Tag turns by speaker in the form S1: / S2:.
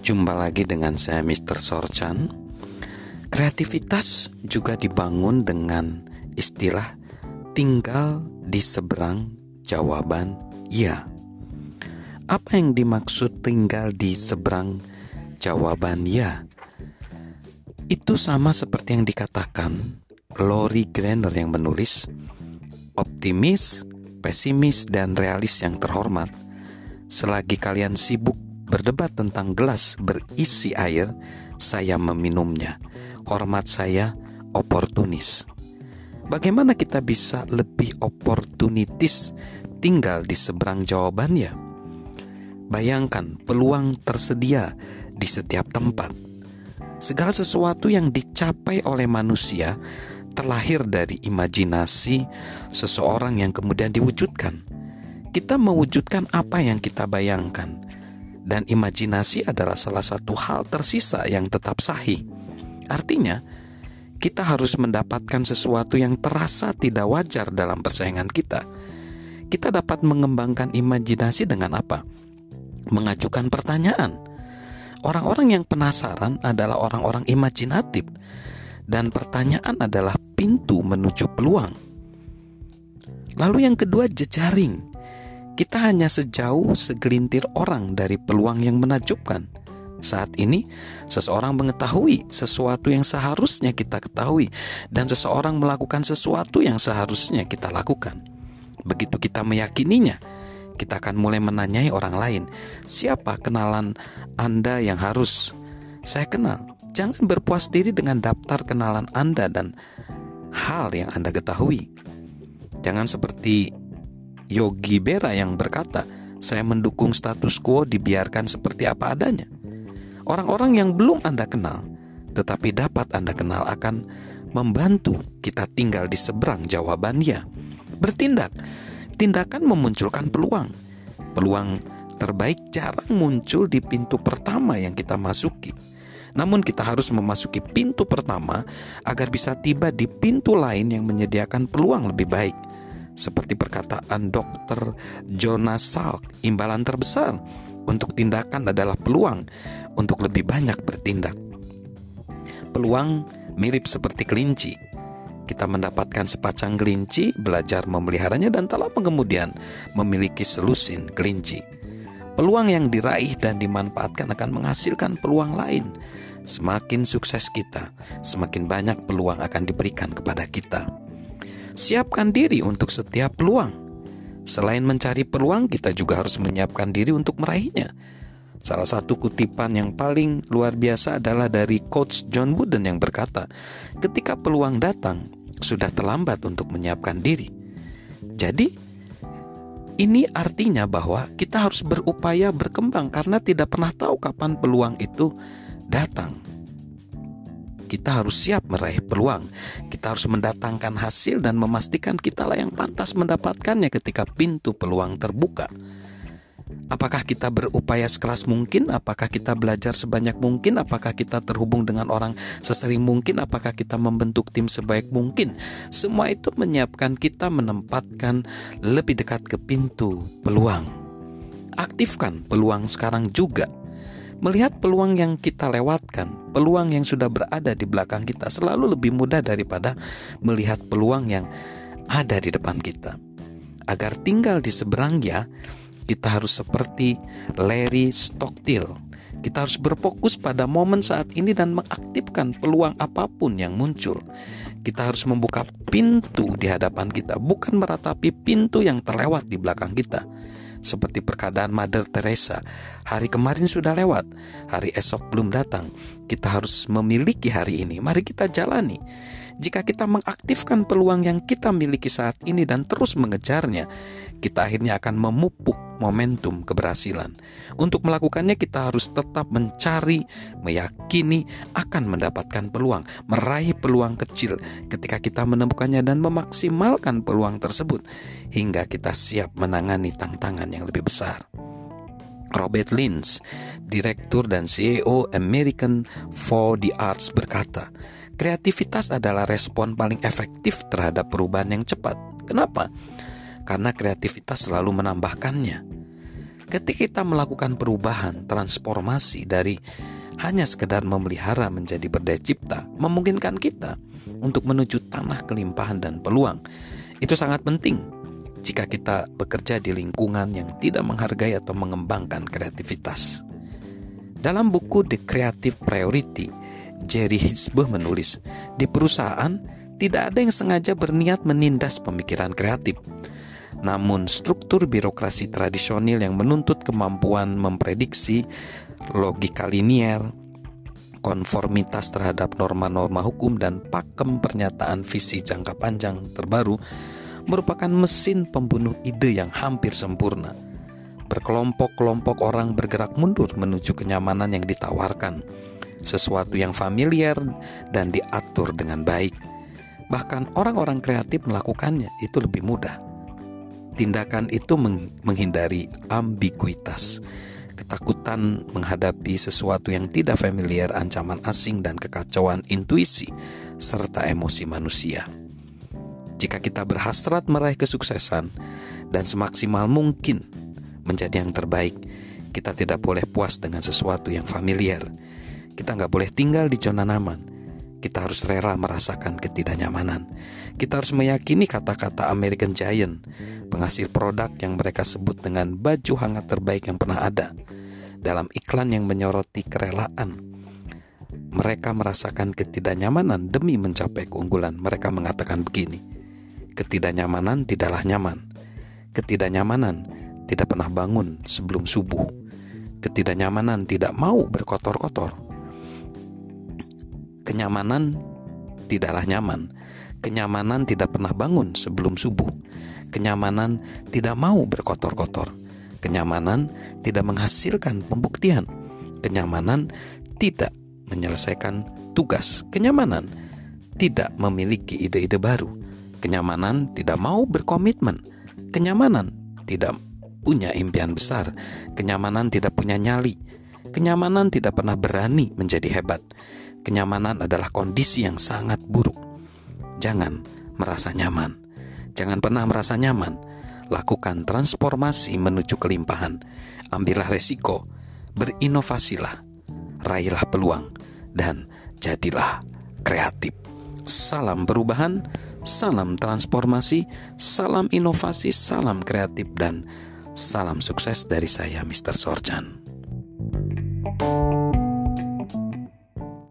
S1: Jumpa lagi dengan saya Mr. Sorchan. Kreativitas juga dibangun dengan istilah tinggal di seberang jawaban ya. Apa yang dimaksud tinggal di seberang jawaban ya? Itu sama seperti yang dikatakan Lori Grainer yang menulis optimis, pesimis, dan realis yang terhormat. Selagi kalian sibuk berdebat tentang gelas berisi air, saya meminumnya. Hormat saya oportunis. Bagaimana kita bisa lebih oportunitis tinggal di seberang jawabannya? Bayangkan peluang tersedia di setiap tempat. Segala sesuatu yang dicapai oleh manusia terlahir dari imajinasi seseorang yang kemudian diwujudkan. Kita mewujudkan apa yang kita bayangkan dan imajinasi adalah salah satu hal tersisa yang tetap sahih. Artinya, kita harus mendapatkan sesuatu yang terasa tidak wajar dalam persaingan kita. Kita dapat mengembangkan imajinasi dengan apa? Mengajukan pertanyaan. Orang-orang yang penasaran adalah orang-orang imajinatif, dan pertanyaan adalah pintu menuju peluang. Lalu, yang kedua, jejaring kita hanya sejauh segelintir orang dari peluang yang menakjubkan. Saat ini, seseorang mengetahui sesuatu yang seharusnya kita ketahui, dan seseorang melakukan sesuatu yang seharusnya kita lakukan. Begitu kita meyakininya, kita akan mulai menanyai orang lain, "Siapa kenalan Anda yang harus saya kenal?" Jangan berpuas diri dengan daftar kenalan Anda dan hal yang Anda ketahui. Jangan seperti Yogi Bera yang berkata, "Saya mendukung status quo dibiarkan seperti apa adanya." Orang-orang yang belum Anda kenal, tetapi dapat Anda kenal akan membantu kita tinggal di seberang jawabannya. Bertindak, tindakan memunculkan peluang. Peluang terbaik jarang muncul di pintu pertama yang kita masuki. Namun kita harus memasuki pintu pertama agar bisa tiba di pintu lain yang menyediakan peluang lebih baik. Seperti perkataan Dr. Jonas Salk, imbalan terbesar untuk tindakan adalah peluang untuk lebih banyak bertindak. Peluang mirip seperti kelinci. Kita mendapatkan sepasang kelinci, belajar memeliharanya dan tak lama kemudian memiliki selusin kelinci. Peluang yang diraih dan dimanfaatkan akan menghasilkan peluang lain. Semakin sukses kita, semakin banyak peluang akan diberikan kepada kita. Siapkan diri untuk setiap peluang. Selain mencari peluang, kita juga harus menyiapkan diri untuk meraihnya. Salah satu kutipan yang paling luar biasa adalah dari coach John Wooden yang berkata, "Ketika peluang datang, sudah terlambat untuk menyiapkan diri." Jadi, ini artinya bahwa kita harus berupaya berkembang karena tidak pernah tahu kapan peluang itu datang kita harus siap meraih peluang. Kita harus mendatangkan hasil dan memastikan kitalah yang pantas mendapatkannya ketika pintu peluang terbuka. Apakah kita berupaya sekeras mungkin? Apakah kita belajar sebanyak mungkin? Apakah kita terhubung dengan orang sesering mungkin? Apakah kita membentuk tim sebaik mungkin? Semua itu menyiapkan kita menempatkan lebih dekat ke pintu peluang. Aktifkan peluang sekarang juga Melihat peluang yang kita lewatkan, peluang yang sudah berada di belakang kita selalu lebih mudah daripada melihat peluang yang ada di depan kita. Agar tinggal di seberangnya, kita harus seperti Larry Stockdale. Kita harus berfokus pada momen saat ini dan mengaktifkan peluang apa pun yang muncul. Kita harus membuka pintu di hadapan kita, bukan meratapi pintu yang terlewat di belakang kita seperti perkataan Mother Teresa. Hari kemarin sudah lewat, hari esok belum datang. Kita harus memiliki hari ini. Mari kita jalani. Jika kita mengaktifkan peluang yang kita miliki saat ini dan terus mengejarnya, kita akhirnya akan memupuk momentum keberhasilan. Untuk melakukannya, kita harus tetap mencari, meyakini akan mendapatkan peluang, meraih peluang kecil ketika kita menemukannya, dan memaksimalkan peluang tersebut hingga kita siap menangani tantangan yang lebih besar. Robert Lynch, Direktur dan CEO American for the Arts berkata, Kreativitas adalah respon paling efektif terhadap perubahan yang cepat. Kenapa? Karena kreativitas selalu menambahkannya. Ketika kita melakukan perubahan, transformasi dari hanya sekedar memelihara menjadi berdaya cipta, memungkinkan kita untuk menuju tanah kelimpahan dan peluang. Itu sangat penting jika kita bekerja di lingkungan yang tidak menghargai atau mengembangkan kreativitas. Dalam buku The Creative Priority, Jerry Hitsbuh menulis, di perusahaan tidak ada yang sengaja berniat menindas pemikiran kreatif. Namun struktur birokrasi tradisional yang menuntut kemampuan memprediksi logika linier, konformitas terhadap norma-norma hukum dan pakem pernyataan visi jangka panjang terbaru merupakan mesin pembunuh ide yang hampir sempurna. Berkelompok-kelompok orang bergerak mundur menuju kenyamanan yang ditawarkan, sesuatu yang familiar dan diatur dengan baik. Bahkan orang-orang kreatif melakukannya itu lebih mudah. Tindakan itu menghindari ambiguitas ketakutan menghadapi sesuatu yang tidak familiar, ancaman asing, dan kekacauan intuisi serta emosi manusia. Jika kita berhasrat meraih kesuksesan dan semaksimal mungkin menjadi yang terbaik, kita tidak boleh puas dengan sesuatu yang familiar. Kita nggak boleh tinggal di zona nyaman. Kita harus rela merasakan ketidaknyamanan. Kita harus meyakini kata-kata American Giant, penghasil produk yang mereka sebut dengan baju hangat terbaik yang pernah ada. Dalam iklan yang menyoroti kerelaan, mereka merasakan ketidaknyamanan demi mencapai keunggulan. Mereka mengatakan begini: ketidaknyamanan tidaklah nyaman. Ketidaknyamanan tidak pernah bangun sebelum subuh. Ketidaknyamanan tidak mau berkotor-kotor Kenyamanan tidaklah nyaman. Kenyamanan tidak pernah bangun sebelum subuh. Kenyamanan tidak mau berkotor-kotor. Kenyamanan tidak menghasilkan pembuktian. Kenyamanan tidak menyelesaikan tugas. Kenyamanan tidak memiliki ide-ide baru. Kenyamanan tidak mau berkomitmen. Kenyamanan tidak punya impian besar. Kenyamanan tidak punya nyali. Kenyamanan tidak pernah berani menjadi hebat. Kenyamanan adalah kondisi yang sangat buruk. Jangan merasa nyaman. Jangan pernah merasa nyaman. Lakukan transformasi menuju kelimpahan. Ambillah resiko, berinovasilah, raihlah peluang, dan jadilah kreatif. Salam perubahan, salam transformasi, salam inovasi, salam kreatif, dan salam sukses dari saya, Mr. Sorjan.